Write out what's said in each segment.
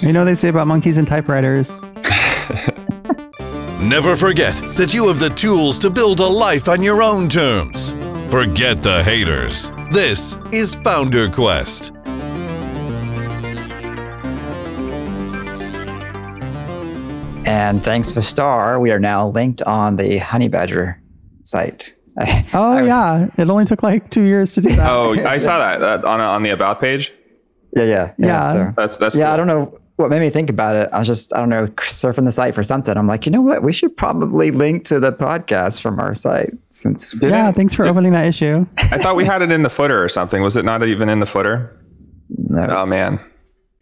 You know what they say about monkeys and typewriters. Never forget that you have the tools to build a life on your own terms. Forget the haters. This is Founder Quest. And thanks to Starr, we are now linked on the Honeybadger site. Oh yeah, it only took like two years to do that. Oh, I saw that, that on on the about page. Yeah, yeah, Yeah. so- That's that's yeah, cool. I don't know what made me think about it. I was just, I don't know, surfing the site for something. I'm like, you know what? We should probably link to the podcast from our site since. yeah, thanks for opening that issue. I thought we had it in the footer or something. Was it not even in the footer? No, Oh man,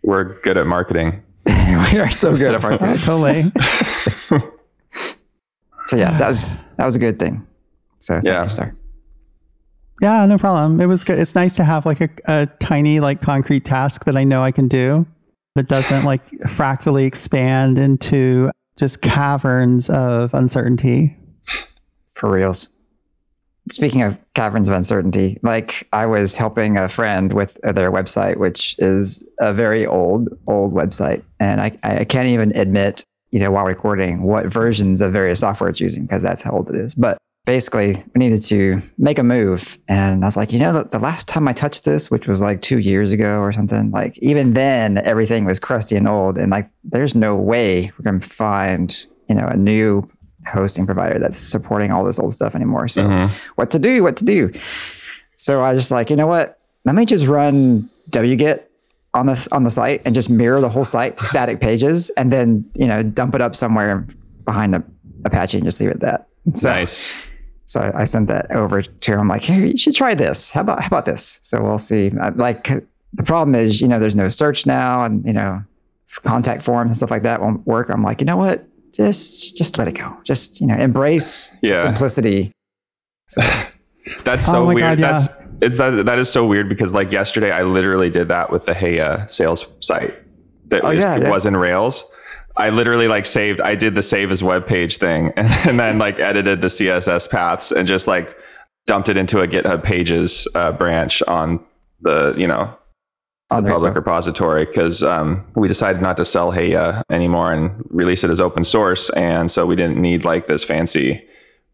we're good at marketing. we are so good at marketing. Totally. So yeah, that was that was a good thing. So thank Yeah. you, Starr. Yeah, no problem. It was good. It's nice to have like a, a tiny, like concrete task that I know I can do that doesn't like fractally expand into just caverns of uncertainty. For reals. Speaking of caverns of uncertainty, like I was helping a friend with their website, which is a very old, old website. And I, I can't even admit, you know, while recording what versions of various software it's using because that's how old it is. But basically, we needed to make a move. And I was like, you know, the, the last time I touched this, which was like two years ago or something, like even then, everything was crusty and old. And like, there's no way we're going to find, you know, a new hosting provider that's supporting all this old stuff anymore. So mm-hmm. what to do, what to do. So I was just like, you know what? Let me just run wget on the on the site and just mirror the whole site static pages and then, you know, dump it up somewhere behind a, Apache and just leave it at that. So, Nice. So I, I sent that over to him like, here, you should try this. How about how about this? So we'll see. Uh, Like the problem is, you know, there's no search now and you know, contact forms and stuff like that won't work. I'm like, you know what? Just just let it go. Just, you know, embrace Yeah. simplicity. That's Oh so my weird. God, yeah. That's it's that, that is so weird because like yesterday I literally did that with the Heya sales site that Oh, was, yeah, yeah. was in Rails. I literally like saved. I did the save as web page thing, and, and then like edited the CSS paths and just like dumped it into a GitHub Pages uh, branch on the you know on the the public repository because um, we decided not to sell Heya anymore and release it as open source, and so we didn't need like this fancy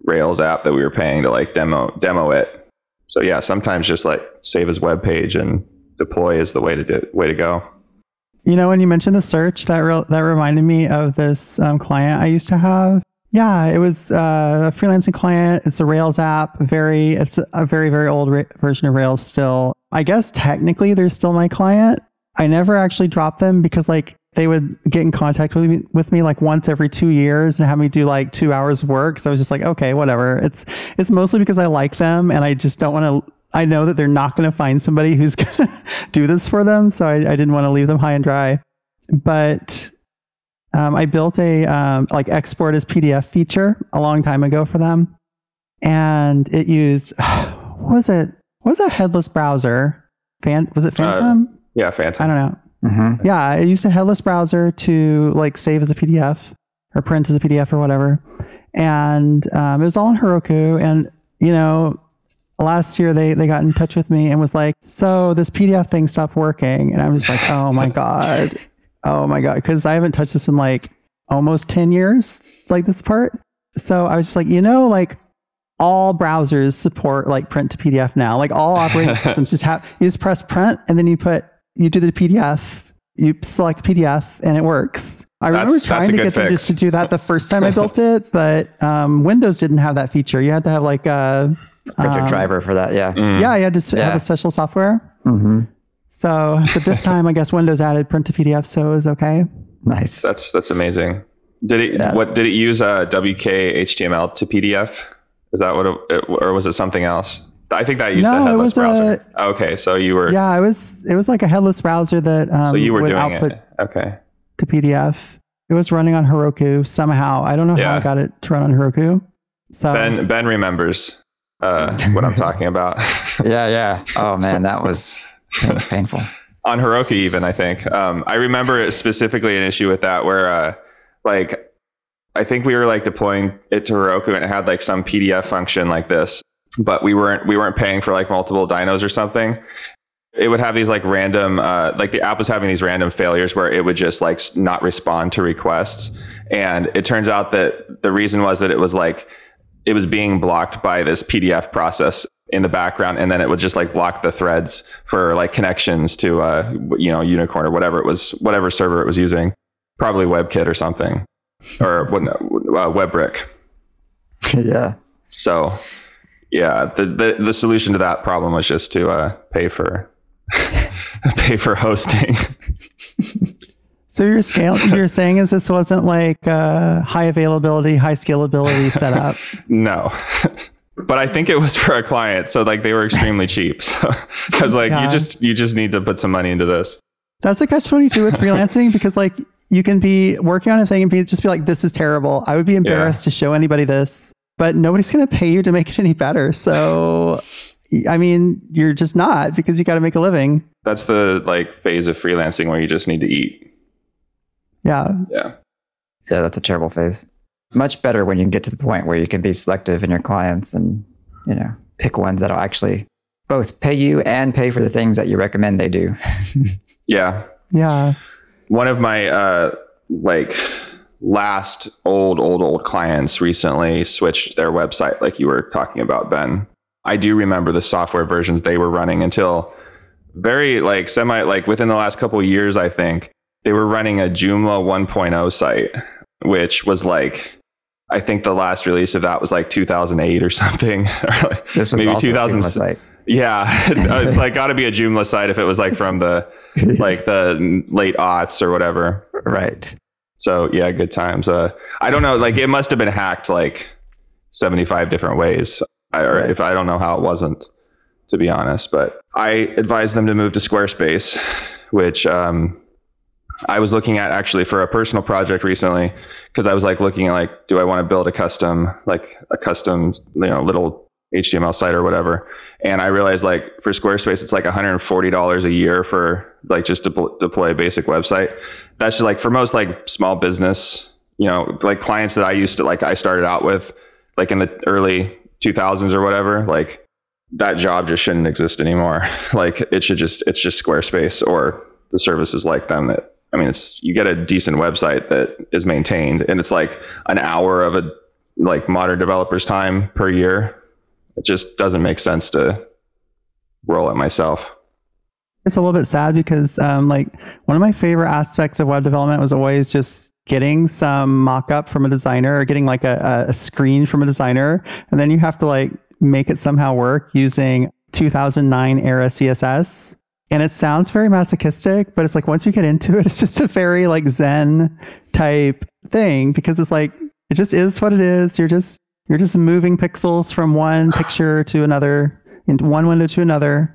Rails app that we were paying to like demo demo it. So yeah, sometimes just like save as web page and deploy is the way to do, way to go. You know, when you mentioned the search, that re- that reminded me of this um, client I used to have. Yeah, it was uh, a freelancing client. It's a Rails app. Very, it's a very very old ra- version of Rails still. I guess technically they're still my client. I never actually dropped them because like they would get in contact with me, with me like once every two years and have me do like two hours of work. So I was just like, okay, whatever. It's it's mostly because I like them and I just don't want to. I know that they're not going to find somebody who's going to do this for them, so I, I didn't want to leave them high and dry. But um, I built a um, like export as PDF feature a long time ago for them, and it used what was it? What was a headless browser? Fan was it Phantom? Yeah, Phantom. I don't know. Mhm. Yeah, I used a headless browser to like save as a PDF or print as a PDF or whatever. And um, it was all in Heroku. And, you know, last year they, they got in touch with me and was like, so this PDF thing stopped working. And I was like, oh my God. Oh my God. Cause I haven't touched this in like almost 10 years, like this part. So I was just like, you know, like all browsers support like print to PDF now. Like all operating systems just have, you just press print and then you put, you do the PDF, you select PDF and it works. I That's- remember trying to get them just to do that the first time I built it, but um, Windows didn't have that feature. You had to have like a, Printer Um, driver for that. Yeah. yeah, you had to s have a special software. hmm So, but this time I guess Windows added print to PDF, so it was okay. Nice. That's that's amazing. Did it Yeah. what did it use uh, WK HTML to PDF? Is that what it, it- or was it something else? I think that used No, a it headless was a- okay, so you were Yeah, it was it was like a headless browser that um, so you were would doing output it. Okay. to PDF. It was running on Heroku somehow. I don't know how I got it to run on Heroku. So Ben Ben remembers uh, what I'm talking about. Yeah. Yeah. Oh man, that was pain- painful. on Heroku even I think. Um, I remember specifically an issue with that where uh, like I think we were like deploying it to Heroku and it had like some PDF function like this, but we weren't we weren't paying for like multiple dynos or something. it would have these like random uh, like the app was having these random failures where it would just like not respond to requests and it turns out that the reason was that it was like it was being blocked by this pdf process in the background and then it would just like block the threads for like connections to uh you know unicorn or whatever it was whatever server it was using. Probably webkit or something. Or what uh, WEBrick yeah. so yeah the, the the solution to that problem was just to uh pay for pay for hosting So you're scale you're saying is this wasn't like uh, high availability, high scalability setup. no but i think it was for a client so like they were extremely cheap so i was like Yeah. you just you just need to put some money into this That's a catch twenty two with freelancing because like you can be working on a thing and be just be like, this is terrible. I would be embarrassed to show anybody this, but nobody's gonna pay you to make it any better. So I mean, you're just not because you got to make a living. that's the like phase of freelancing where you just need to eat Yeah. yeah Yeah, that's a terrible phase. Much better when you get to the point where you can be selective in your clients and, you know, pick ones that'll actually both pay you and pay for the things that you recommend they do. yeah Yeah. one of my uh like last old old old clients recently switched their website like you were talking about ben i do remember the software versions they were running until very like semi like within the last couple of years i think they were running a joomla 1.0 site which was like i think the last release of that was like 2008 or something This was maybe also a 2000 site. yeah, it's, uh, it's like got to be a Joomla site if it was like from the like the late aughts or whatever. Right. So yeah, good times. Uh, I don't know, like it must have been hacked like seventy five different ways. I, or if I don't know how it wasn't, to be honest. But I advised them to move to Squarespace, which um, I was looking at actually for a personal project recently because I was like looking at like, do I want to build a custom like a custom you know little HTML site or whatever. And I realized like for Squarespace, it's like $140 a year for like just to deploy a basic website. That's just like for most like small business, you know, like clients that I used to like, I started out with like in the early 2000s or whatever, like that job just shouldn't exist anymore. like it should just, it's just Squarespace or the services like them that, I mean, it's, you get a decent website that is maintained and it's like an hour of a like modern developer's time per year it just doesn't make sense to roll it myself. It's a little bit sad because, um, like, one of my favorite aspects of web development was always just getting some mock up from a designer or getting like a, a screen from a designer. And then you have to like make it somehow work using 2009 era CSS. And it sounds very masochistic, but it's like once you get into it, it's just a very like Zen type thing because it's like, it just is what it is. You're just you're just moving pixels from one picture to another, into one window to another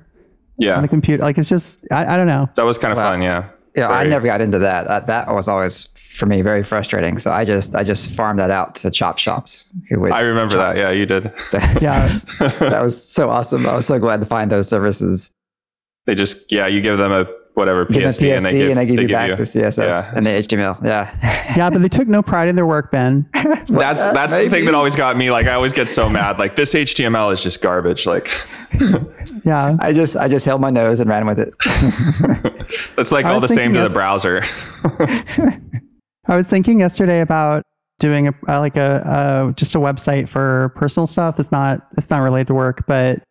Yeah. on the computer. Like it's just, I, I don't know. that was kind of Wow. fun. Yeah. Yeah, I never got into that. that. That was always for me very frustrating. So I just I just farmed that out to chop shops. Who would I remember that. Yeah, you did. Yeah. that was so awesome. I was so glad to find those services. They just, yeah, you give them a whatever PSD, PSD and they give, and they give you back the CSS Yeah. and the HTML. Yeah. yeah, but they took no pride in their work, Ben. That's that's the thing that always got me. Like I always get so mad. Like this HTML is just garbage. Like Yeah. I just I just held my nose and ran with it. it's like I all the same thinking to the browser. I was thinking yesterday about doing a, uh, like a, uh, just a website for personal stuff. It's not, it's not related to work, but,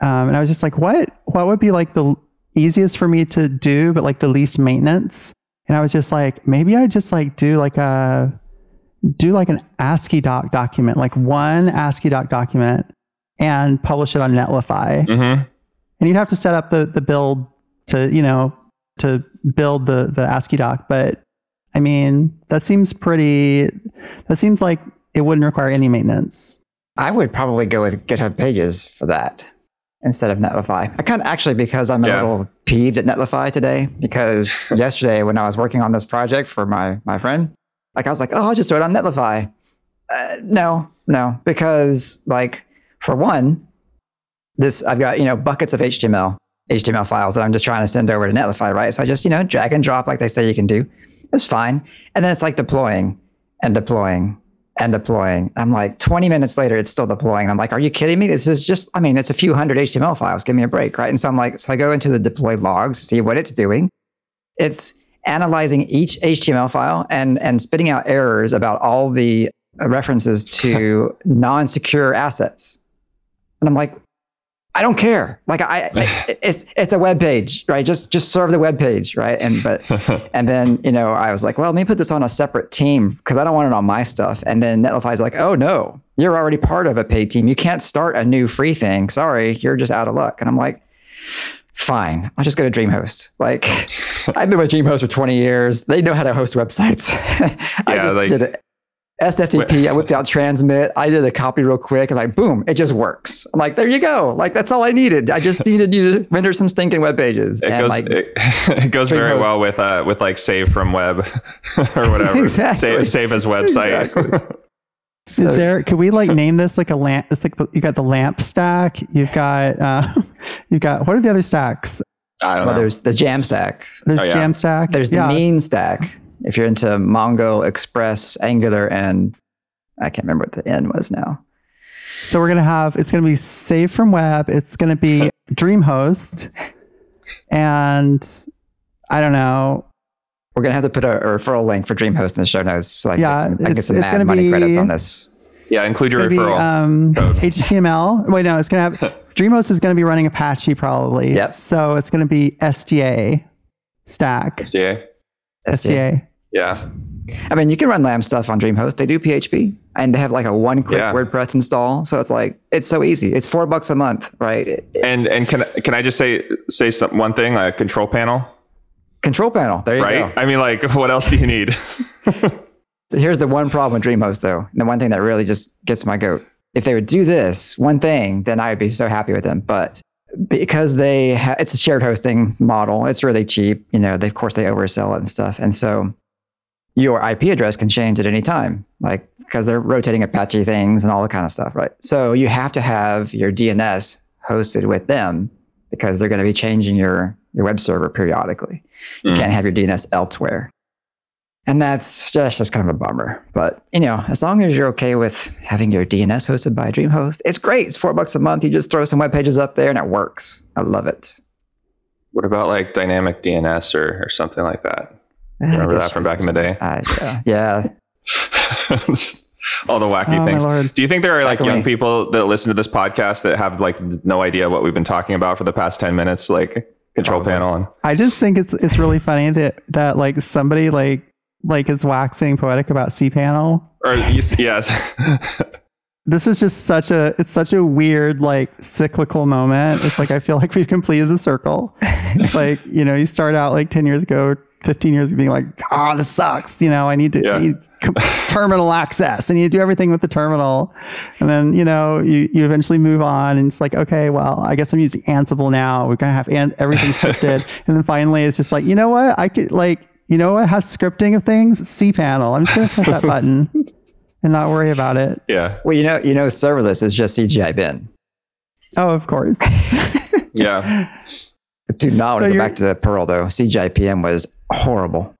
um, and I was just like, what, what would be like the easiest for me to do, but like the least maintenance? And I was just like, maybe I just like do like a, do like an AsciiDoc document, like one AsciiDoc document and publish it on Netlify. hmm and you'd have to set up the the build to you know to build the the AsciiDoc. But I mean, that seems pretty. That seems like it wouldn't require any maintenance. I would probably go with GitHub Pages for that instead of Netlify. I kind of actually because I'm a Yeah. little peeved at Netlify today because yesterday when I was working on this project for my my friend, like I was like, oh, I'll just do it on Netlify. Uh, no, no, because like for one, this I've got you know buckets of HTML HTML files that I'm just trying to send over to Netlify, right? So I just you know drag and drop like they say you can do. It's fine, and then it's like deploying and deploying and deploying. I'm like 20 minutes later, it's still deploying. I'm like, are you kidding me? This is just, I mean, it's a few hundred HTML files. Give me a break, right? And so I'm like, so I go into the deploy logs, see what it's doing. It's analyzing each HTML file and and spitting out errors about all the references to non-secure assets. And I'm like, I don't care. Like I, it's it's a web page, right? Just just serve the web page, right? And but and then you know I was like, well, let me put this on a separate team because I don't want it on my stuff. And then Netlify's like, oh no, you're already part of a paid team. You can't start a new free thing. Sorry, you're just out of luck. And I'm like, fine, I'll just go to DreamHost. Like I've been with DreamHost for 20 years. They know how to host websites. I Yeah, just like- did it. SFTP, I whipped out transmit. I did a copy real quick and like, boom, it just works. I'm like, there you go. Like, that's all I needed. I just needed you to render some stinking web pages. It and goes like, it, it goes very hosts. well with uh with like save from web or whatever. Exactly. Save, save as website. so- Is there? Could we like name this like a lamp? It's like the, you got the lamp stack. You've got uh, you've got what are the other stacks? I don't well, know. there's the Jamstack. There's Oh, yeah. Jamstack. There's the yeah. mean stack. If you're into Mongo, Express, Angular, and I can't remember what the N was now. So we're gonna have it's gonna be save from web. It's gonna be DreamHost, and I don't know. We're gonna have to put a, a referral link for DreamHost in the show notes so I can Yeah, get some, I can get some mad gonna money credits on this. yeah, include your It's gonna be referral. um, code. HTML. Wait, no, it's gonna have DreamHost is gonna be running Apache probably. Yep. So it's gonna be SDA stack. SDA. SDA. Yeah. I mean, you can run LAMP stuff on DreamHost. They do PHP and they have like a one click Yeah. WordPress install. So it's like, it's so easy. It's four bucks a month, right? And and can can I just say say some, one thing? Like control panel, control panel. There you right? go. I mean, like, what else do you need? Here's the one problem with DreamHost, though. And the one thing that really just gets my goat. If they would do this one thing, then I would be so happy with them. But because they, ha- it's a shared hosting model, it's really cheap. You know, they, of course, they oversell it and stuff. And so your IP address can change at any time, like because they're rotating Apache things and all that kind of stuff, right? So you have to have your DNS hosted with them because they're going to be changing your your web server periodically. You Mm. can't have your DNS elsewhere. And that's just, just kind of a bummer. But you know, as long as you're okay with having your DNS hosted by DreamHost, it's great. It's four bucks a month. You just throw some web pages up there and it works. I love it. what about like dynamic DNS or, or something like that? I Remember that from back in the day? Uh, yeah, yeah. All the wacky Oh, things. Do you think there are like Back young away. people that listen to this podcast that have like no idea what we've been talking about for the past 10 minutes, like control panel and I just think it's it's really funny that that like somebody like like is waxing poetic about cPanel. or you, yes. This is just such a it's such a weird like cyclical moment. It's like I feel like we've completed the circle. It's like you know you start out like ten years ago, fifteen years of being like, oh, this sucks. You know, I need to Yeah. I need com- terminal access, and you do everything with the terminal, and then you know you you eventually move on, and it's like, okay, well, I guess I'm using Ansible now. We're gonna have an- everything scripted, and then finally it's just like, you know what, I could like. You know what has scripting of things? cPanel. I'm just gonna press that button and not worry about it. yeah. Well, you know, you know, serverless is just CGI bin. Oh, of course. Yeah. Do not want So to go back to Perl though. CGI PM was horrible.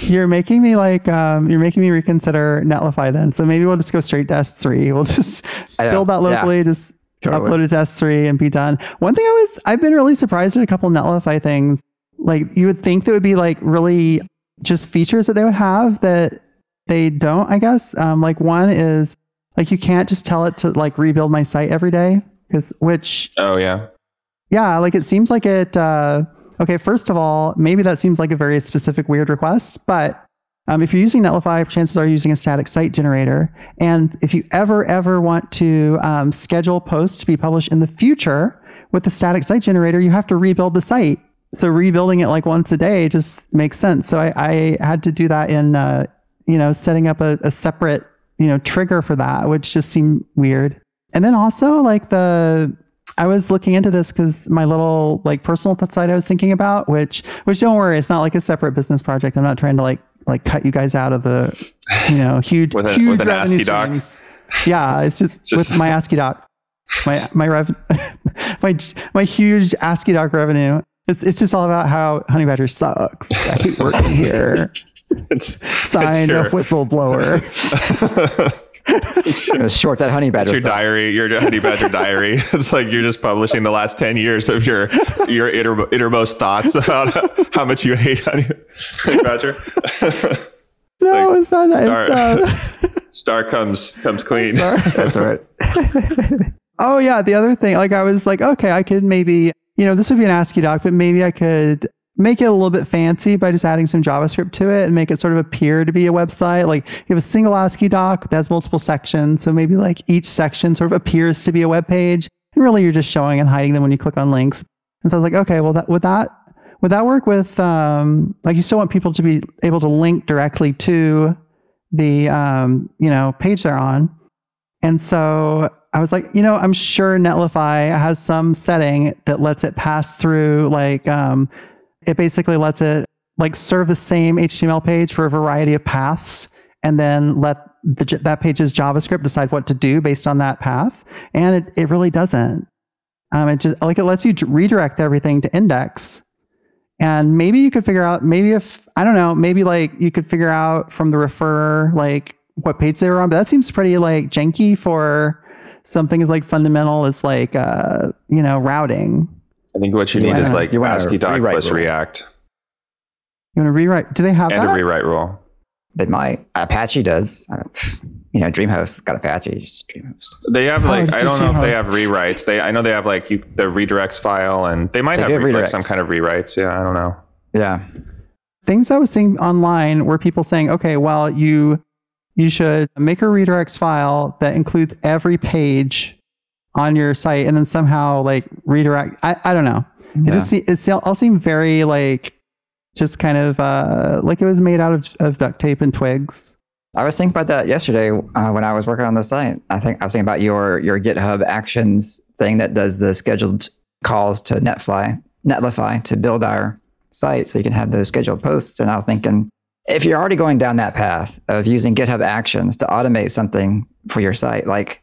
You're making me like um, you're making me reconsider Netlify then. So maybe we'll just go straight to S3. We'll just build that Yeah. locally, just Totally. upload it to S3 and be done. One thing I was I've been really surprised at a couple Netlify things. Like you would think that would be like really just features that they would have that they don't, I guess. Um, like one is like you can't just tell it to like rebuild my site every day because which Oh, yeah. yeah, like it seems like it. Uh, okay, first of all, maybe that seems like a very specific weird request, but um, if you're using Netlify, chances are you're using a static site generator. And if you ever, ever want to um, schedule posts to be published in the future with the static site generator, you have to rebuild the site. So rebuilding it like once a day just makes sense. So I, I had to do that in, uh, you know, setting up a, a separate, you know, trigger for that, which just seemed weird. And then also like the, I was looking into this because my little like personal site I was thinking about, which which don't worry, it's not like a separate business project. I'm not trying to like like cut you guys out of the you know huge With a- huge with an revenue AsciiDoc. streams. Yeah, it's just, just- with my AsciiDoc, my my rev, my my huge AsciiDoc revenue. It's it's just all about how Honeybadger sucks. I hate working here. It's Sign your- of whistleblower. Short that Honeybadger. your stuff. diary, your Honeybadger diary. It's like you're just publishing the last ten years of your your inner, innermost thoughts about how much you hate honey, Honeybadger. no, it's not Star- that. It's, uh, Starr comes comes clean. That's all right. Oh yeah, the other thing, like I was like, okay, I could maybe, you know, this would be an AsciiDoc, but maybe I could make it a little bit fancy by just adding some JavaScript to it and make it sort of appear to be a website. Like you have a single AsciiDoc that has multiple sections, so maybe like each section sort of appears to be a web page, and really you're just showing and hiding them when you click on links. And so I was like, okay, well, that would that would that work with um, like you still want people to be able to link directly to the um, you know page they're on. And so I was like, you know, I'm sure Netlify has some setting that lets it pass through, like, um, it basically lets it like serve the same HTML page for a variety of paths, and then let the, that page's JavaScript decide what to do based on that path. And it, it really doesn't. Um, it just like it lets you redirect everything to index. And maybe you could figure out, maybe if, I don't know, maybe like you could figure out from the refer, like what page they were on, but that seems pretty like janky for something as like fundamental as like, uh, you know, routing. I think what you You need wanna- is like AsciiDoc plus rule. React You want to rewrite? Do they have and that? a rewrite rule. They might. Apache does. Uh, you know, DreamHost's got Apache. Just DreamHost. They have like it's I don't know if they have rewrites. They I know they have like you, the redirects file and they might They have, re- like redirects. some kind of rewrites. Yeah, I don't know. Yeah. things I was seeing online were people saying, okay, well, you you should make a redirects file that includes every page on your site, and then somehow like redirect. I, I don't know. It Yeah. just se- it all seemed very like just kind of uh, like it was made out of, of duct tape and twigs. I was thinking about that yesterday uh, when I was working on the site. I think I was thinking about your your GitHub Actions thing that does the scheduled calls to Netfly, Netlify to build our site, so you can have those scheduled posts. And I was thinking, if you're already going down that path of using GitHub Actions to automate something for your site, like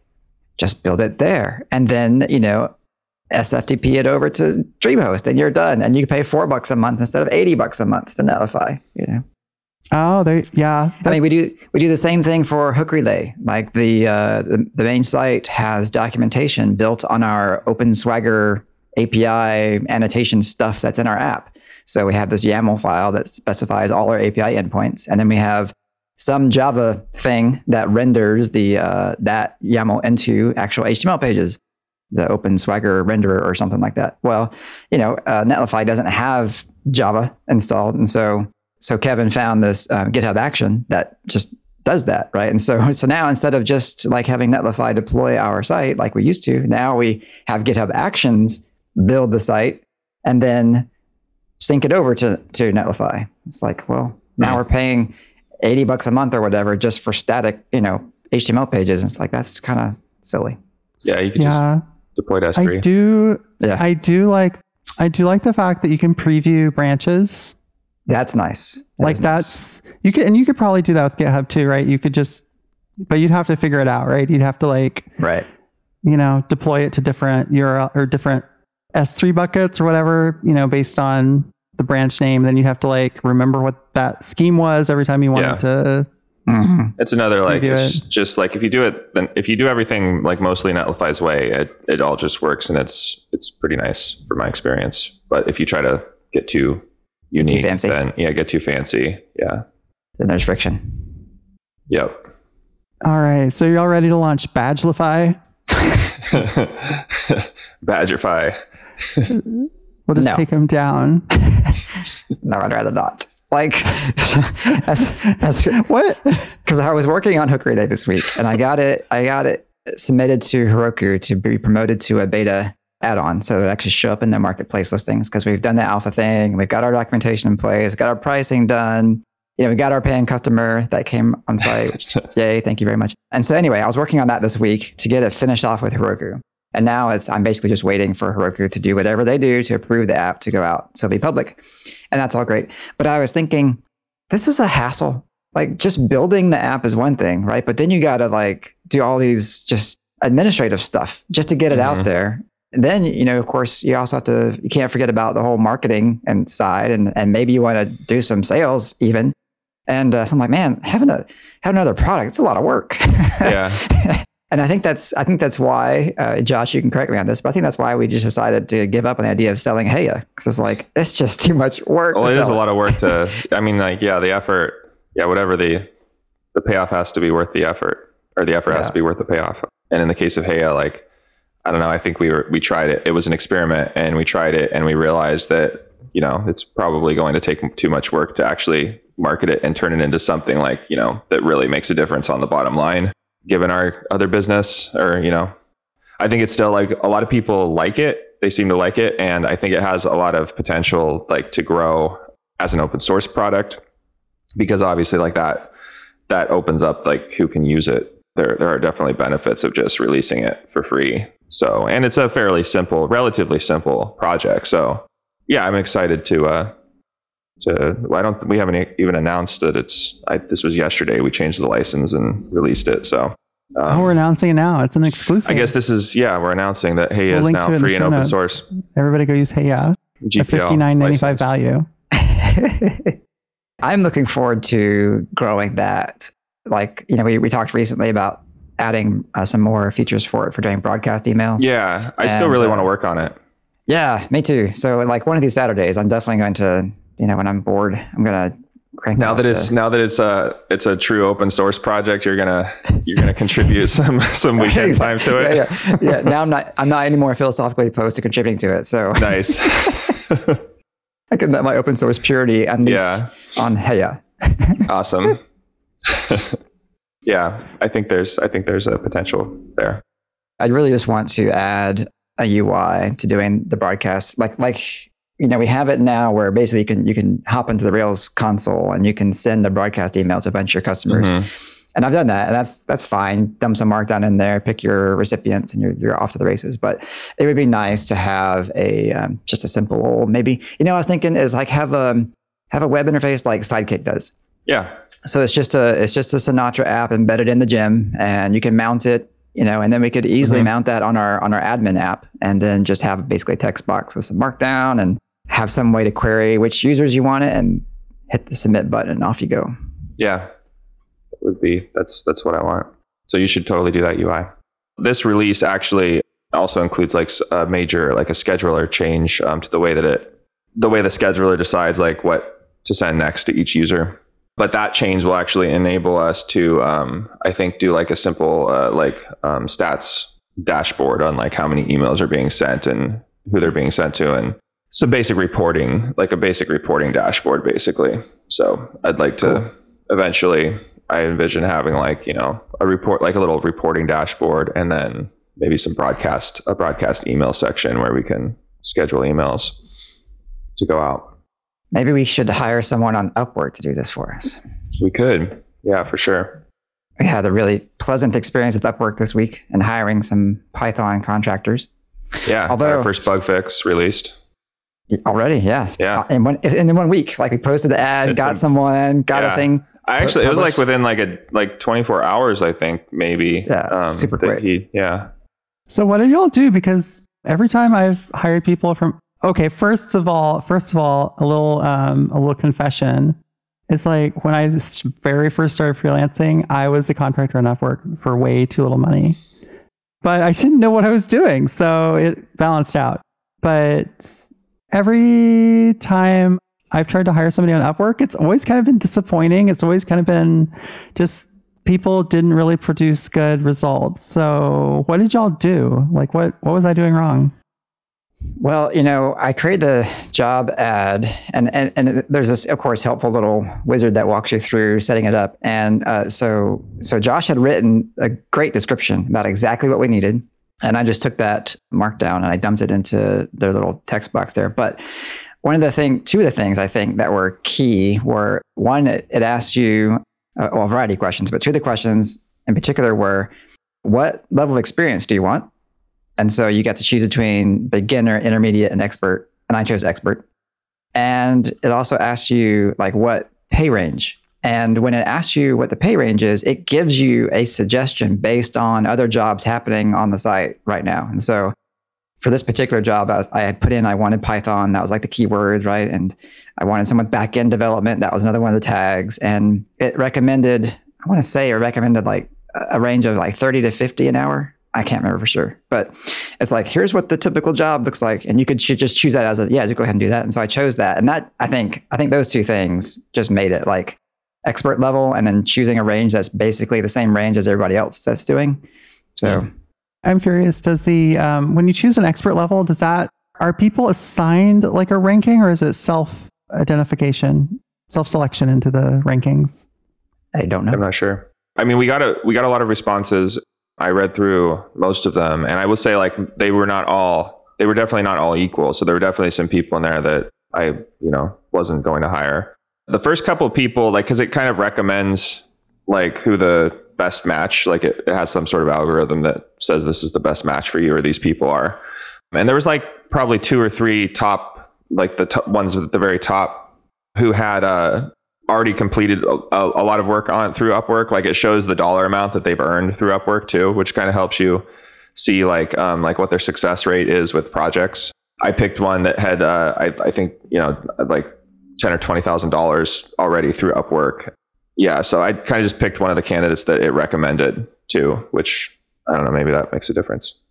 just build it there, and then you know SFTP it over to DreamHost, and you're done. And you pay four bucks a month instead of eighty bucks a month to Netlify. You know. Oh, they yeah. I mean, we do we do the same thing for Hook Relay. Like the uh, the, the main site has documentation built on our Open Swagger API annotation stuff that's in our app. So we have this YAML file that specifies all our API endpoints, and then we have some Java thing that renders the uh, that YAML into actual HTML pages, the Open Swagger renderer or something like that. Well, you know, uh, Netlify doesn't have Java installed, and so so Kevin found this um, GitHub action that just does that, right? And so so now instead of just like having Netlify deploy our site like we used to, now we have GitHub Actions build the site and then sync it over to to Netlify. It's like, well, now we're paying eighty bucks a month or whatever just for static, you know, HTML pages. It's like that's kind of silly. Yeah, you could yeah. just deploy to I S3. do. Yeah, I do like. I do like the fact that you can preview branches. that's nice. That like is nice. that's you could and you could probably do that with GitHub too, right? You could just but you'd have to figure it out, right? You'd have to like, right. you know, deploy it to different URL or different S3 buckets or whatever, you know, based on the branch name. Then you'd have to like remember what that scheme was every time you wanted Yeah. to Mhm. It's another like Review it's just like if you do it then if you do everything like mostly Netlify's way, it, it all just works and it's it's pretty nice for my experience. But if you try to get too unique, fancy. then yeah, get too fancy. Yeah. Then there's friction. Yep. All right. So you're all ready to launch Badgelify? Badgerify. We'll just No. take him down. No, I'd rather not. Like, that's, that's, what? because I was working on Hook Relay this week, and I got it. I got it submitted to Heroku to be promoted to a beta add-on, so it actually show up in the marketplace listings. Because we've done the alpha thing, we've got our documentation in place, we've got our pricing done. You know, we got our paying customer that came on site. Yay! Thank you very much. And so, anyway, I was working on that this week to get it finished off with Heroku. And now it's I'm basically just waiting for Heroku to do whatever they do to approve the app to go out to be public. And that's all great. But I was thinking, this is a hassle. Like just building the app is one thing, right? But then you gotta like do all these just administrative stuff just to get it Mhm. out there. And then, you know, of course, you also have to you can't forget about the whole marketing and side and and maybe you want to do some sales even. And uh, so I'm like, man, having a having another product, it's a lot of work. Yeah. and I think that's I think that's why, uh, Josh, you can correct me on this, but I think that's why we just decided to give up on the idea of selling Heya because it's like it's just too much work. Well, it is a lot of work to. I mean, like, yeah, the effort. Yeah, whatever the the payoff has to be worth the effort, or the effort has to be worth the payoff. And in the case of Heya, like, I don't know. I think we were we tried it. It was an experiment, and we tried it, and we realized that you know it's probably going to take too much work to actually market it and turn it into something like you know that really makes a difference on the bottom line, given our other business, or you know, I think it's still like a lot of people like it. They seem to like it, and I think it has a lot of potential, like to grow as an open source product, because obviously, like that, that opens up like who can use it. There, there are definitely benefits of just releasing it for free. So, and it's a fairly simple, relatively simple project. So, yeah, I'm excited to. uh to I don't we haven't e, even announced that it's. I, this was yesterday. We changed the license and released it. So. oh, we're announcing it now. It's an exclusive. I guess this is yeah. We're announcing that Hey We'll is link to it now free and open notes. source Everybody go use Hey Yeah. A GPL fifty nine ninety five value. I'm looking forward to growing that. Like, you know, we, we talked recently about adding uh, some more features for it for doing broadcast emails. Yeah, I still really uh, want to work on it. Yeah, me too. So, like, one of these Saturdays, I'm definitely going to, you know, when I'm bored, I'm to crank Now that it's the- now that it's a it's a true open source project, you're gonna you're gonna contribute some some weekend time to it. yeah, yeah, yeah. Now I'm not, I'm not anymore philosophically opposed to contributing to it. So Nice. I can let my open source purity unleashed Yeah. on Heya. awesome. yeah, I think there's I think there's a potential there. I'd really just want to add a UI to doing the broadcast. Like like you know, we have it now where basically you can you can hop into the Rails console and you can send a broadcast email to a bunch of your customers. Mm-hmm. And I've done that, and that's that's fine. Dump some markdown in there, pick your recipients, and you're you're off to the races. But it would be nice to have a um, just a simple old maybe. You know, I was thinking is like have a have a web interface like Sidekiq does. Yeah. So it's just a it's just a Sinatra app embedded in the gem, and you can mount it, you know, and then we could easily mm-hmm. mount that on our on our admin app, and then just have basically a text box with some markdown, and have some way to query which users you want it, and hit the submit button, and off you go. Yeah. That would be that's that's what I want. So you should totally do that UI. This release actually also includes like a major like a scheduler change um, to the way that it the way the scheduler decides like what to send next to each user. But that change will actually enable us to um, I think do like a simple uh, like um, stats dashboard on like how many emails are being sent and who they're being sent to and some basic reporting, like a basic reporting dashboard, basically. So I'd like to eventually, I envision having like, you know, a report, like a little reporting dashboard, and then maybe some broadcast, a broadcast email section where we can schedule emails to go out. Maybe we should hire someone on Upwork to do this for us. We could. Yeah, for sure. We had a really pleasant experience with Upwork this week and hiring some Python contractors. Yeah. Although- our first bug fix released. Already, yes. Yeah. In one in one week, like we posted the ad, It's got a- someone, got Yeah. a thing. I actually, it was like within like a, like 24 hours, I think, maybe. Yeah, super that quick. He, yeah. So what did y'all do? Because every time I've hired people from okay, first of all, first of all, a little um, a little confession. It's like when I very first started freelancing, I was a contractor on Upwork for way too little money, but I didn't know what I was doing, so it balanced out. But every time I've tried to hire somebody on Upwork, it's always kind of been disappointing. It's always kind of been just people didn't really produce good results. So what did y'all do? Like what what was I doing wrong? Well, you know, I created the job ad, and and, and there's this, of course, helpful little wizard that walks you through setting it up. And uh, so, so Josh had written a great description about exactly what we needed, and I just took that markdown and I dumped it into their little text box there. But one of the thing, two of the things I think that were key were one, it, it asked you uh, well, a variety of questions, but two of the questions in particular were, what level of experience do you want? And so you got to choose between beginner, intermediate, and expert. And I chose expert. And it also asks you like what pay range. And when it asks you what the pay range is, it gives you a suggestion based on other jobs happening on the site right now. And so for this particular job, I, was, I put in I wanted Python. That was like the keyword, right? And I wanted someone back end development. That was another one of the tags. And it recommended, I want to say, it recommended like a range of like 30 to 50 an hour. I can't remember for sure, but it's like here's what the typical job looks like, and you could just choose that as a yeah, just go ahead and do that. And so I chose that, and that I think I think those two things just made it like expert level, and then choosing a range that's basically the same range as everybody else that's doing. So yeah. I'm curious, does the um, when you choose an expert level, does that are people assigned like a ranking, or is it self identification, self selection into the rankings? I don't know. I'm not sure. I mean, we got a we got a lot of responses I read through most of them, and I will say like they were not all they were definitely not all equal. So there were definitely some people in there that I you know wasn't going to hire. The first couple of people, like, because it kind of recommends like who the best match, like it, it has some sort of algorithm that says this is the best match for you or these people are. And there was like probably two or three top, like the ones at the very top who had uh, already completed a, a, lot of work on through Upwork. Like it shows the dollar amount that they've earned through Upwork too, which kind of helps you see like um, like what their success rate is with projects. I picked one that had uh, I, I think you know like ten or twenty thousand dollars already through Upwork. Yeah, so I kind of just picked one of the candidates that it recommended to, which I don't know, maybe that makes a difference.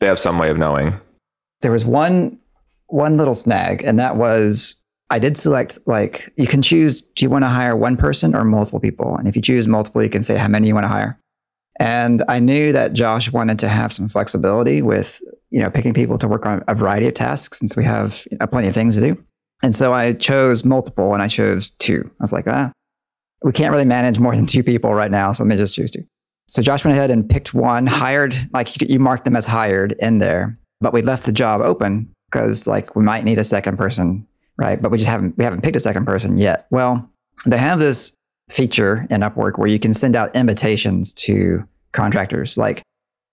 They have some way of knowing. There was one one little snag, and that was I did select like you can choose do you want to hire one person or multiple people? And if you choose multiple, you can say how many you want to hire. And I knew that Josh wanted to have some flexibility with, you know, picking people to work on a variety of tasks since we have you know, plenty of things to do. And so I chose multiple and I chose two. I was like, ah, we can't really manage more than two people right now. So let me just choose two. So Josh went ahead and picked one, hired, like you, you marked them as hired in there, but we left the job open because like we might need a second person right? But we just haven't we haven't picked a second person yet. Well, they have this feature in Upwork where you can send out invitations to contractors. Like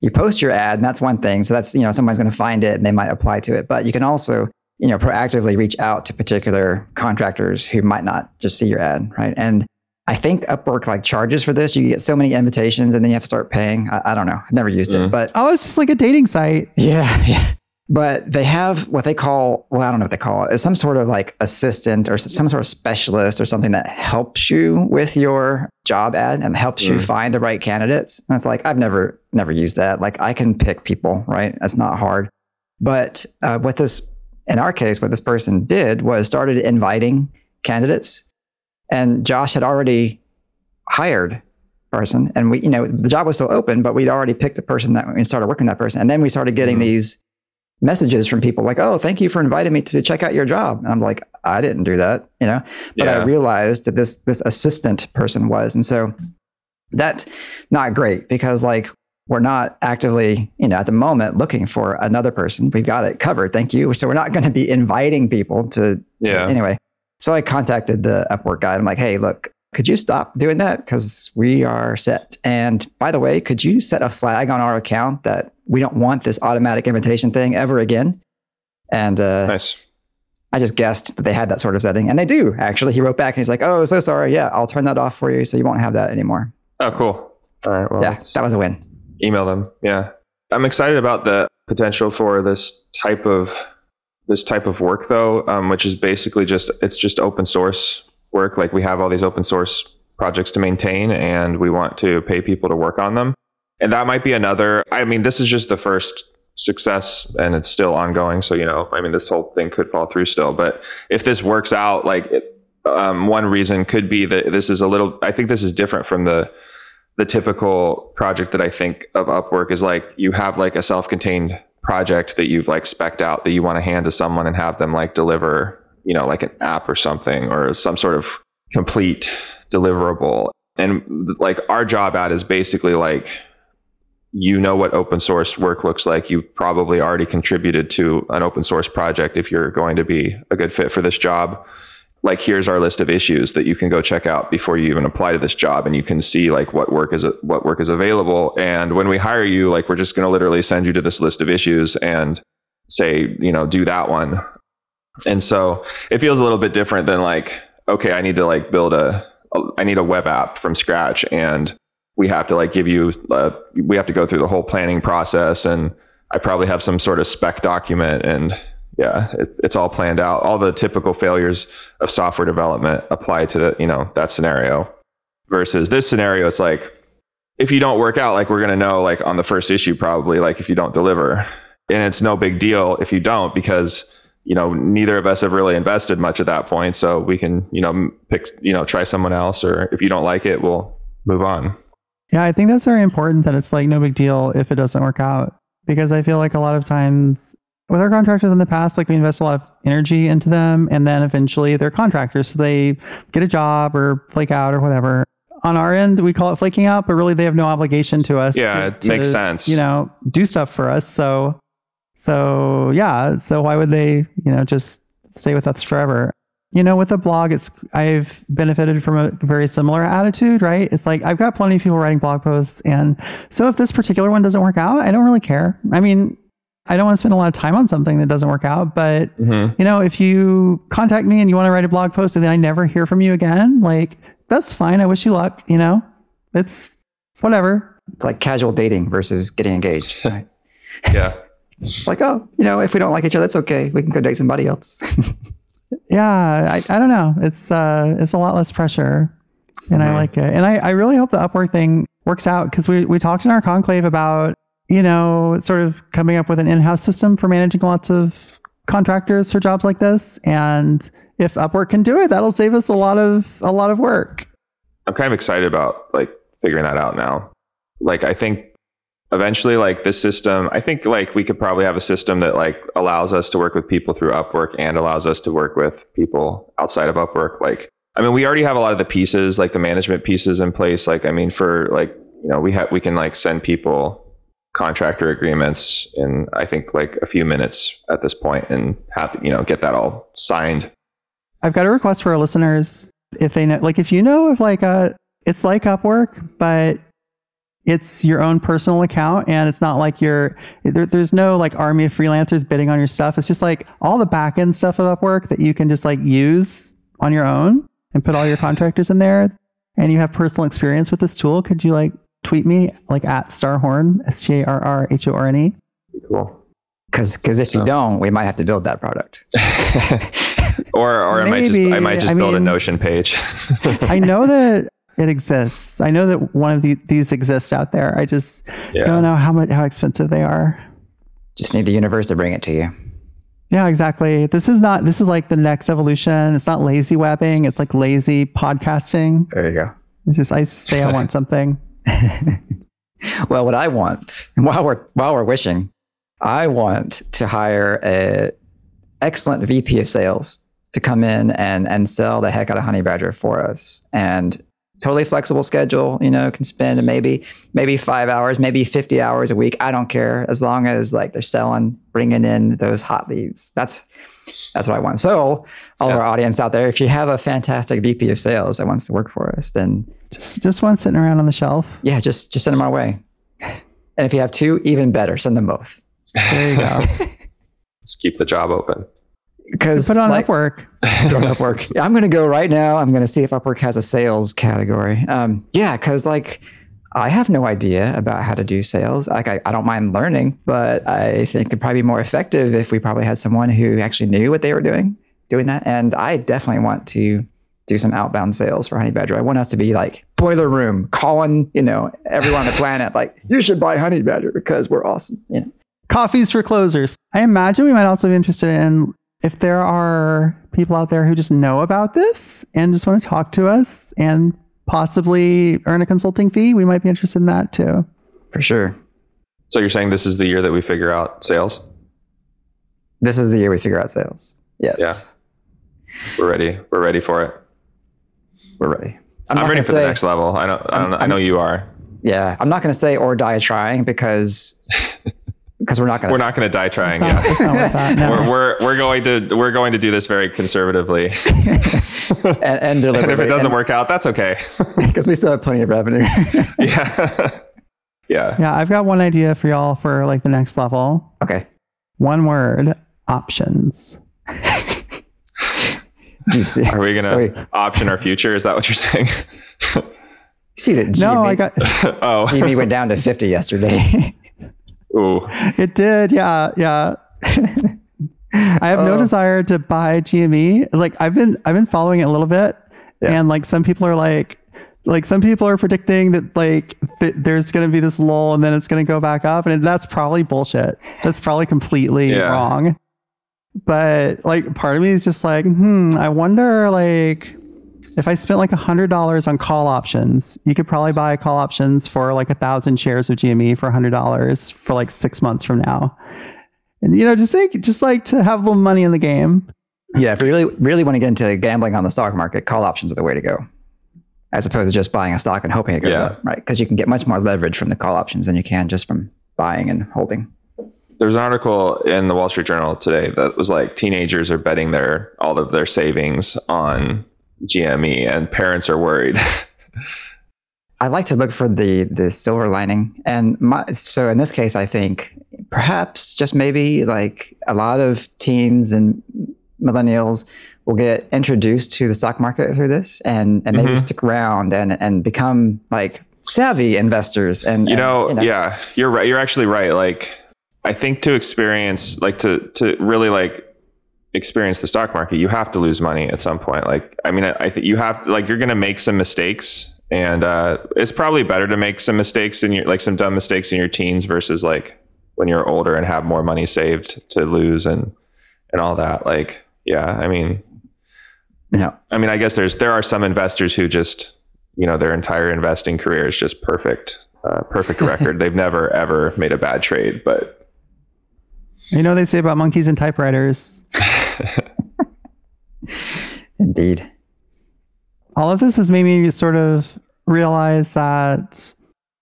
you post your ad, and that's one thing. So that's you know someone's going to find it and they might apply to it. But you can also you know proactively reach out to particular contractors who might not just see your ad, right? And I think Upwork like charges for this. You get so many invitations and then you have to start paying. I, I don't know. I've never used mm. it, but oh, it's just like a dating site. Yeah, yeah but they have what they call well i don't know what they call it it's some sort of like assistant or some sort of specialist or something that helps you with your job ad and helps mm. you find the right candidates and it's like i've never never used that like i can pick people right that's not hard but uh, what this in our case what this person did was started inviting candidates and josh had already hired person and we you know the job was still open but we'd already picked the person that we started working with that person and then we started getting mm. these messages from people like, "Oh, thank you for inviting me to check out your job." And I'm like, "I didn't do that," you know. But yeah. I realized that this this assistant person was, and so that's not great because like we're not actively, you know, at the moment looking for another person. We've got it covered. Thank you. So we're not going to be inviting people to. Yeah. anyway, so I contacted the Upwork guy. I'm like, "Hey, look." Could you stop doing that? Because we are set. And by the way, could you set a flag on our account that we don't want this automatic invitation thing ever again. And uh, nice. I just guessed that they had that sort of setting, and they do actually. He wrote back and he's like, "Oh, so sorry. Yeah, I'll turn that off for you, so you won't have that anymore." Oh, cool. All right. Well, yeah, that was a win. Email them. Yeah, I'm excited about the potential for this type of this type of work, though, um, which is basically just it's just open source work. Like we have all these open source projects to maintain, and we want to pay people to work on them. And that might be another. I mean, this is just the first success and it's still ongoing. So, you know, I mean, this whole thing could fall through still. But if this works out, like, it, um, one reason could be that this is a little, I think this is different from the, the typical project that I think of Upwork is like you have like a self contained project that you've like specked out that you want to hand to someone and have them like deliver, you know, like an app or something or some sort of complete deliverable. And like our job ad is basically like, you know what open source work looks like. You probably already contributed to an open source project if you're going to be a good fit for this job. Like here's our list of issues that you can go check out before you even apply to this job and you can see like what work is what work is available and when we hire you like we're just going to literally send you to this list of issues and say, you know, do that one. And so it feels a little bit different than like okay, I need to like build a I need a web app from scratch and we have to like give you uh, we have to go through the whole planning process and I probably have some sort of spec document and yeah, it, it's all planned out. All the typical failures of software development apply to the, you know, that scenario versus this scenario. It's like, if you don't work out, like we're to know like on the first issue, probably like if you don't deliver and it's no big deal if you don't, because, you know, neither of us have really invested much at that point. So we can, you know, pick, you know, try someone else, or if you don't like it, we'll move on. Yeah, I think that's very important that it's like no big deal if it doesn't work out because I feel like a lot of times with our contractors in the past, like we invest a lot of energy into them and then eventually they're contractors. So they get a job or flake out or whatever. On our end, we call it flaking out, but really they have no obligation to us. Yeah, to, it makes sense. You know, do stuff for us. So, so yeah. So why would they, you know, just stay with us forever? You know, with a blog, it's I've benefited from a very similar attitude, right? It's like I've got plenty of people writing blog posts, and so if this particular one doesn't work out, I don't really care. I mean, I don't want to spend a lot of time on something that doesn't work out, but Mhm. you know, if you contact me and you want to write a blog post and then I never hear from you again, like that's fine. I wish you luck. You know, it's whatever. It's like casual dating versus getting engaged. Right? Yeah. it's like, oh, you know, if we don't like each other, that's okay. We can go date somebody else. yeah I, I don't know it's uh it's a lot less pressure and i like it and i i really hope the upwork thing works out because we we talked in our conclave about you know sort of coming up with an in-house system for managing lots of contractors for jobs like this and if upwork can do it that'll save us a lot of a lot of work I'm kind of excited about like figuring that out now. Like I think eventually like this system, I think like we could probably have a system that like allows us to work with people through Upwork and allows us to work with people outside of Upwork. Like I mean, we already have a lot of the pieces, like the management pieces in place. Like I mean, for like, you know, we have we can like send people contractor agreements in I think like a few minutes at this point and have you know get that all signed. I've got a request for our listeners. If they know, like, if you know if like a, it's like Upwork, but it's your own personal account and it's not like you're, there, there's no like army of freelancers bidding on your stuff. It's just like all the back end stuff of Upwork that you can just like use on your own and put all your contractors in there. And you have personal experience with this tool. Could you like tweet me like at Starrhorne, S T A R R H O R N E? Cool. Because because if you don't, we might have to build that product. or or I might just I might just I build a Notion page. I know that it exists. I know that one of the, these exist out there. I just Yeah. don't know how much how expensive they are. Just need the universe to bring it to you. Yeah, exactly. This is not. This is like the next evolution. It's not lazy webbing. It's like lazy podcasting. There you go. It's just I say I want something. Well, what I want while we're while we're wishing, I want to hire a excellent VP of sales to come in and and sell the heck out of Honeybadger for us. And totally flexible schedule, you know, can spend maybe maybe 5 hours, maybe 50 hours a week. I don't care as long as like they're selling, bringing in those hot leads. That's that's what I want. So, all of Yeah. our audience out there, if you have a fantastic VP of sales that wants to work for us, then Just just one sitting around on the shelf. yeah, just just send them our way. And if you have two, even better, send them both. There you go. Just keep the job open. Because Put on like, Upwork. put on Upwork. I'm going to go right now. I'm going to see if Upwork has a sales category. Um, yeah, because like I have no idea about how to do sales. Like I, I don't mind learning, but I think it'd probably be more effective if we probably had someone who actually knew what they were doing, doing that. And I definitely want to do some outbound sales for Honeybadger. I want us to be like boiler room, calling you know everyone on the planet, like you should buy Honeybadger because we're awesome. You know. Coffees for closers. I imagine we might also be interested in if there are people out there who just know about this and just want to talk to us and possibly earn a consulting fee. We might be interested in that too. For sure. So you're saying this is the year that we figure out sales? This is the year we figure out sales. Yes. Yeah. We're ready. We're ready for it. We're ready. I'm, not ready gonna for the next level. I know. I, don't, I know you are. Yeah, I'm not going to say or die trying because because we're not going We're not going to die trying. It's not, Yeah. not worth that. No. We're, we're we're going to we're going to do this very conservatively. And, and and if it doesn't work out, that's okay. because we still have plenty of revenue. yeah. yeah. Yeah, I've got one idea for y'all for like the next level. okay. One word options. Do you see? Are we going so we- to option our future? Is that what you're saying? see that? No, GME I got oh, GME went down to 50 yesterday. Ooh. It did, yeah, yeah. I have no Oh. desire to buy GME. Like I've been I've been following it a little bit, Yeah. and like some people are like, like some people are predicting that like th- there's going to be this lull and then it's going to go back up, and that's probably bullshit. That's probably completely Yeah. wrong. But like part of me is just like, hmm, I wonder like if I spent like a hundred dollars on call options, you could probably buy call options for like a thousand shares of GME for a hundred dollars for like six months from now. And you know, just like just like to have a little money in the game. Yeah, if you really really want to get into gambling on the stock market, call options are the way to go, as opposed to just buying a stock and hoping it goes Yeah. up, right? Because you can get much more leverage from the call options than you can just from buying and holding. There's an article in the Wall Street Journal today that was like teenagers are betting their all of their savings on GME, and parents are worried. I like to look for the the silver lining, and my, so in this case, I think perhaps just maybe like a lot of teens and millennials will get introduced to the stock market through this, and and maybe stick around and and become like savvy investors. And you and, know, yeah, you're right. You're actually right. Like, I think to experience, like, to to really like experience the stock market, you have to lose money at some point. Like, I mean, I, I think you have to, like you're going to make some mistakes, and uh, it's probably better to make some mistakes in your like some dumb mistakes in your teens versus like when you're older and have more money saved to lose and and all that. Like, yeah, I mean, yeah. I mean, I guess there's there are some investors who just you know their entire investing career is just perfect, uh, perfect record. They've never ever made a bad trade, but You know what they say about monkeys and typewriters. Indeed. all of this has made me sort of realize that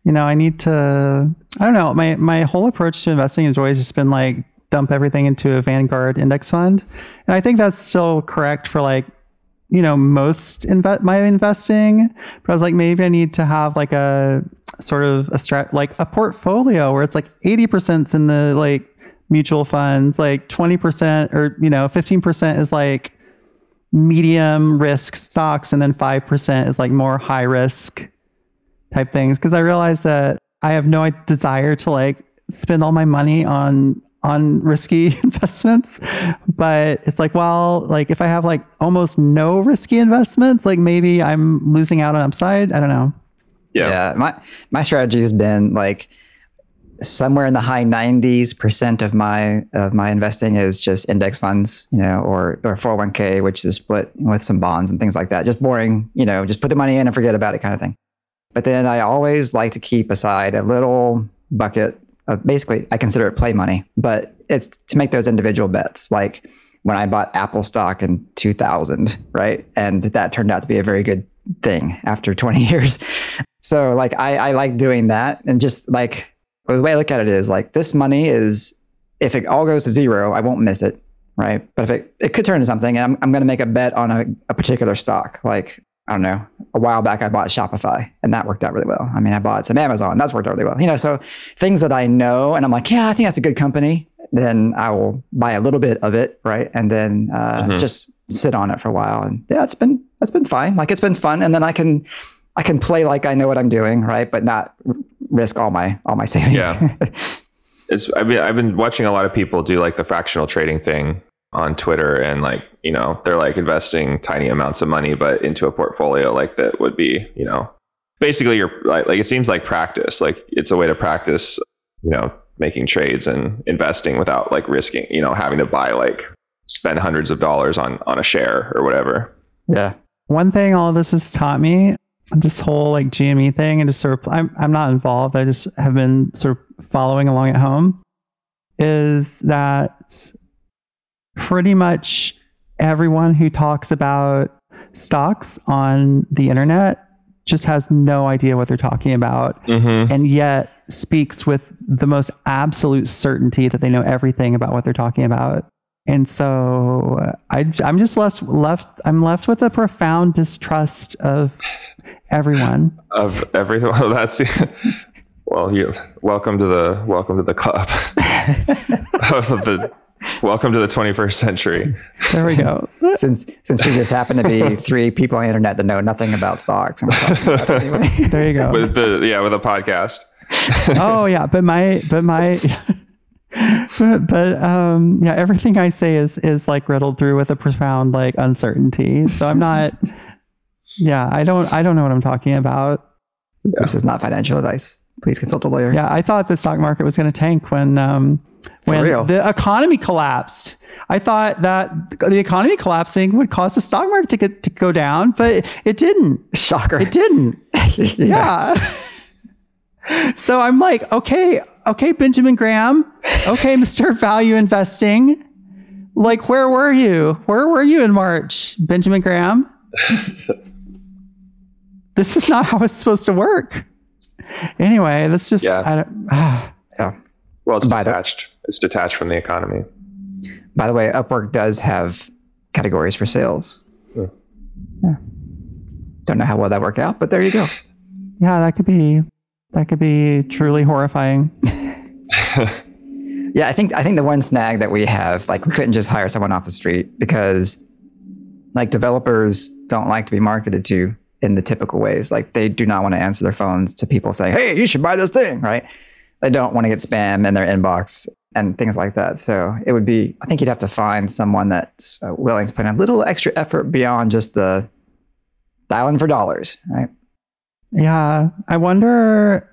you know i need to i don't know. My my whole approach to investing has always just been like dump everything into a vanguard index fund. And i think that's still correct for like you know most inve- my investing. But i was like maybe i need to have like a sort of a strat like a portfolio where it's like 80% in the like mutual funds like 20% or you know 15% is like medium risk stocks and then 5% is like more high risk type things. Because i realized that i have no desire to like spend all my money on on risky investments but it's like well like if i have like almost no risky investments like maybe i'm losing out on upside i don't know yeah, Yeah. My my strategy has been like somewhere in the high 90s percent of my of my investing is just index funds, you know, or or 401k, which is split with some bonds and things like that. Just boring, you know, just put the money in and forget about it kind of thing. But then I always like to keep aside a little bucket of basically I consider it play money, but it's to make those individual bets. Like when I bought Apple stock in 2000, right? And that turned out to be a very good thing after 20 years. So like I, I like doing that and just like the way I look at it is like this money is if it all goes to zero, I won't miss it. Right. But if it, it could turn to something and I'm, I'm going to make a bet on a, a particular stock, like, I don't know, a while back I bought Shopify and that worked out really well. I mean, I bought some Amazon, that's worked out really well. You know, so things that I know and I'm like, yeah, I think that's a good company. Then I will buy a little bit of it. Right. And then uh, Mhm. just sit on it for a while. And yeah, it's been, it's been fine. Like it's been fun. And then I can, I can play like I know what I'm doing, right? But not risk all my all my savings. Yeah. it's I mean I've been watching a lot of people do like the fractional trading thing on Twitter and like you know they're like investing tiny amounts of money but into a portfolio like that would be you know basically you're like, like it seems like practice. Like it's a way to practice you know making trades and investing without like risking you know having to buy like spend hundreds of dollars on on a share or whatever. Yeah. one thing all this has taught me this whole like gme thing and just sort of I'm, I'm not involved. I just have been sort of following along at home is that pretty much everyone who talks about stocks on the internet just has no idea what they're talking about mm-hmm. and yet speaks with the most absolute certainty that they know everything about what they're talking about. And so uh, I, I'm just left, left, I'm left with a profound distrust of everyone. of everything well that's well you welcome to the welcome to the club of the welcome to the 21st century There we go. Since since we just happen to be three people on the internet that know nothing about stocks. And about anyway. There you go. with the yeah with a podcast oh yeah, but my but my but, but um yeah, everything I say is is like riddled through with a profound like uncertainty. So I'm not yeah, I don't I don't know what I'm talking about. This is not financial advice. Please consult a lawyer. Yeah, I thought the stock market was going to tank when um when real. the economy collapsed. I thought that the economy collapsing would cause the stock market to, get, to go down, but it didn't. Shocker. It didn't. yeah. so I'm like, okay, okay, Benjamin Graham, okay, Mr. Value Investing. Like, where were you? Where were you in March, Benjamin Graham? this is not how it's supposed to work. Anyway, that's just, Yeah. I don't, ah. Yeah. Well, it's By the- detached. It's detached from the economy. By the way, Upwork does have categories for sales. Hmm. Yeah. Don't know how well that worked out, but there you go. yeah, that could be, that could be truly horrifying. Yeah, I think I think the one snag that we have, like we couldn't just hire someone off the street because like developers don't like to be marketed to in the typical ways. Like they do not want to answer their phones to people saying, Hey, you should buy this thing, right? They don't want to get spam in their inbox and things like that. So it would be, I think you'd have to find someone that's uh, willing to put in a little extra effort beyond just the dialing for dollars, right? Yeah, I wonder.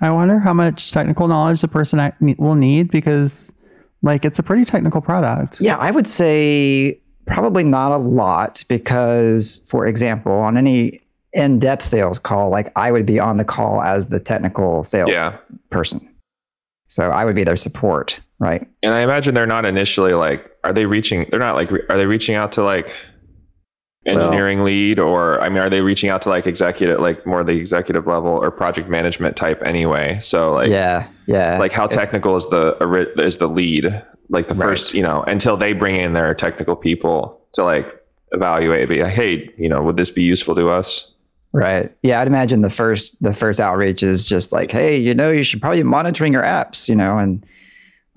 I wonder how much technical knowledge the person will need because, like, it's a pretty technical product. Yeah, I would say probably not a lot because, for example, on any in-depth sales call, like I would be on the call as the technical sales Yeah. person. So I would be their support, right? And I imagine they're not initially like, are they reaching? They're not like, are they reaching out to like engineering lead or, I mean, are they reaching out to like executive, like more the executive level or project management type anyway? So like, yeah, yeah. like how technical is the is the lead? Like the Right. first, you know, until they bring in their technical people to like evaluate, be like, hey, you know, would this be useful to us? Right. Yeah, I'd imagine the first the first outreach is just like, hey, you know, you should probably be monitoring your apps, you know, and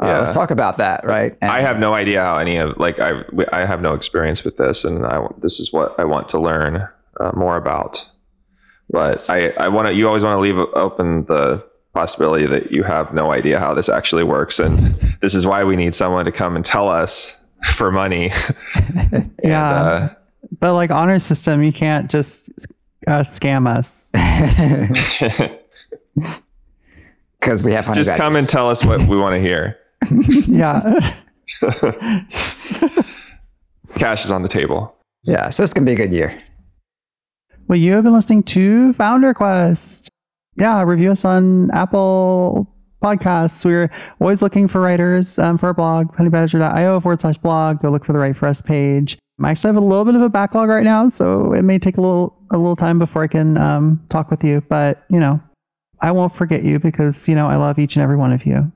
uh, Yeah. let's talk about that, right? And I have no idea how any of like I I have no experience with this, and I this is what I want to learn uh, more about. But Yes. I I want to. You always want to leave open the possibility that you have no idea how this actually works, and this is why we need someone to come and tell us for money. Yeah, uh, but like honor system, you can't just uh, scam us. because we have honey just come and tell us what we want to hear. yeah, Cash is on the table. yeah. So it's gonna be a good year. well, you have been listening to Founder Quest. Yeah, review us on Apple Podcasts. We're always looking for writers um, for our blog, honeybadger.io forward slash blog. Go look for the Write for Us page. I actually have a little bit of a backlog right now, so it may take a little a little time before I can um, talk with you. But you know, I won't forget you because you know I love each and every one of you.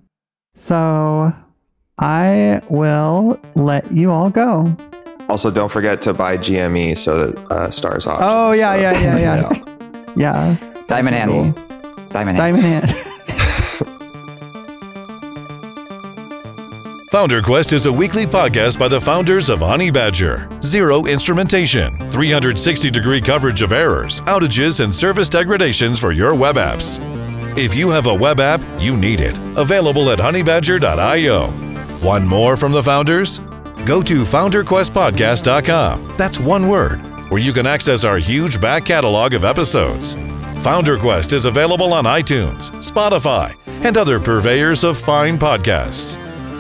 So I will let you all go. Also, don't forget to buy GME so that uh, Starr's options. Oh yeah, So- yeah, yeah, yeah, yeah. Diamond hands. Cool. Diamond hands. Diamond hand. Founder Quest is a weekly podcast by the founders of Honeybadger. Zero instrumentation, 360 degree coverage of errors, outages, and service degradations for your web apps. If you have a web app, you need it. Available at honeybadger.io. One more from the founders? Go to founderquestpodcast.com. That's one word, where you can access our huge back catalog of episodes. Founder Quest is available on iTunes, Spotify, and other purveyors of fine podcasts.